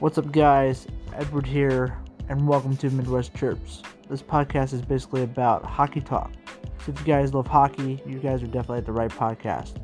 What's up, guys? Edward here, and welcome to Midwest Chirps. This podcast is basically about hockey talk. So, if you guys love hockey, you guys are definitely at the right podcast.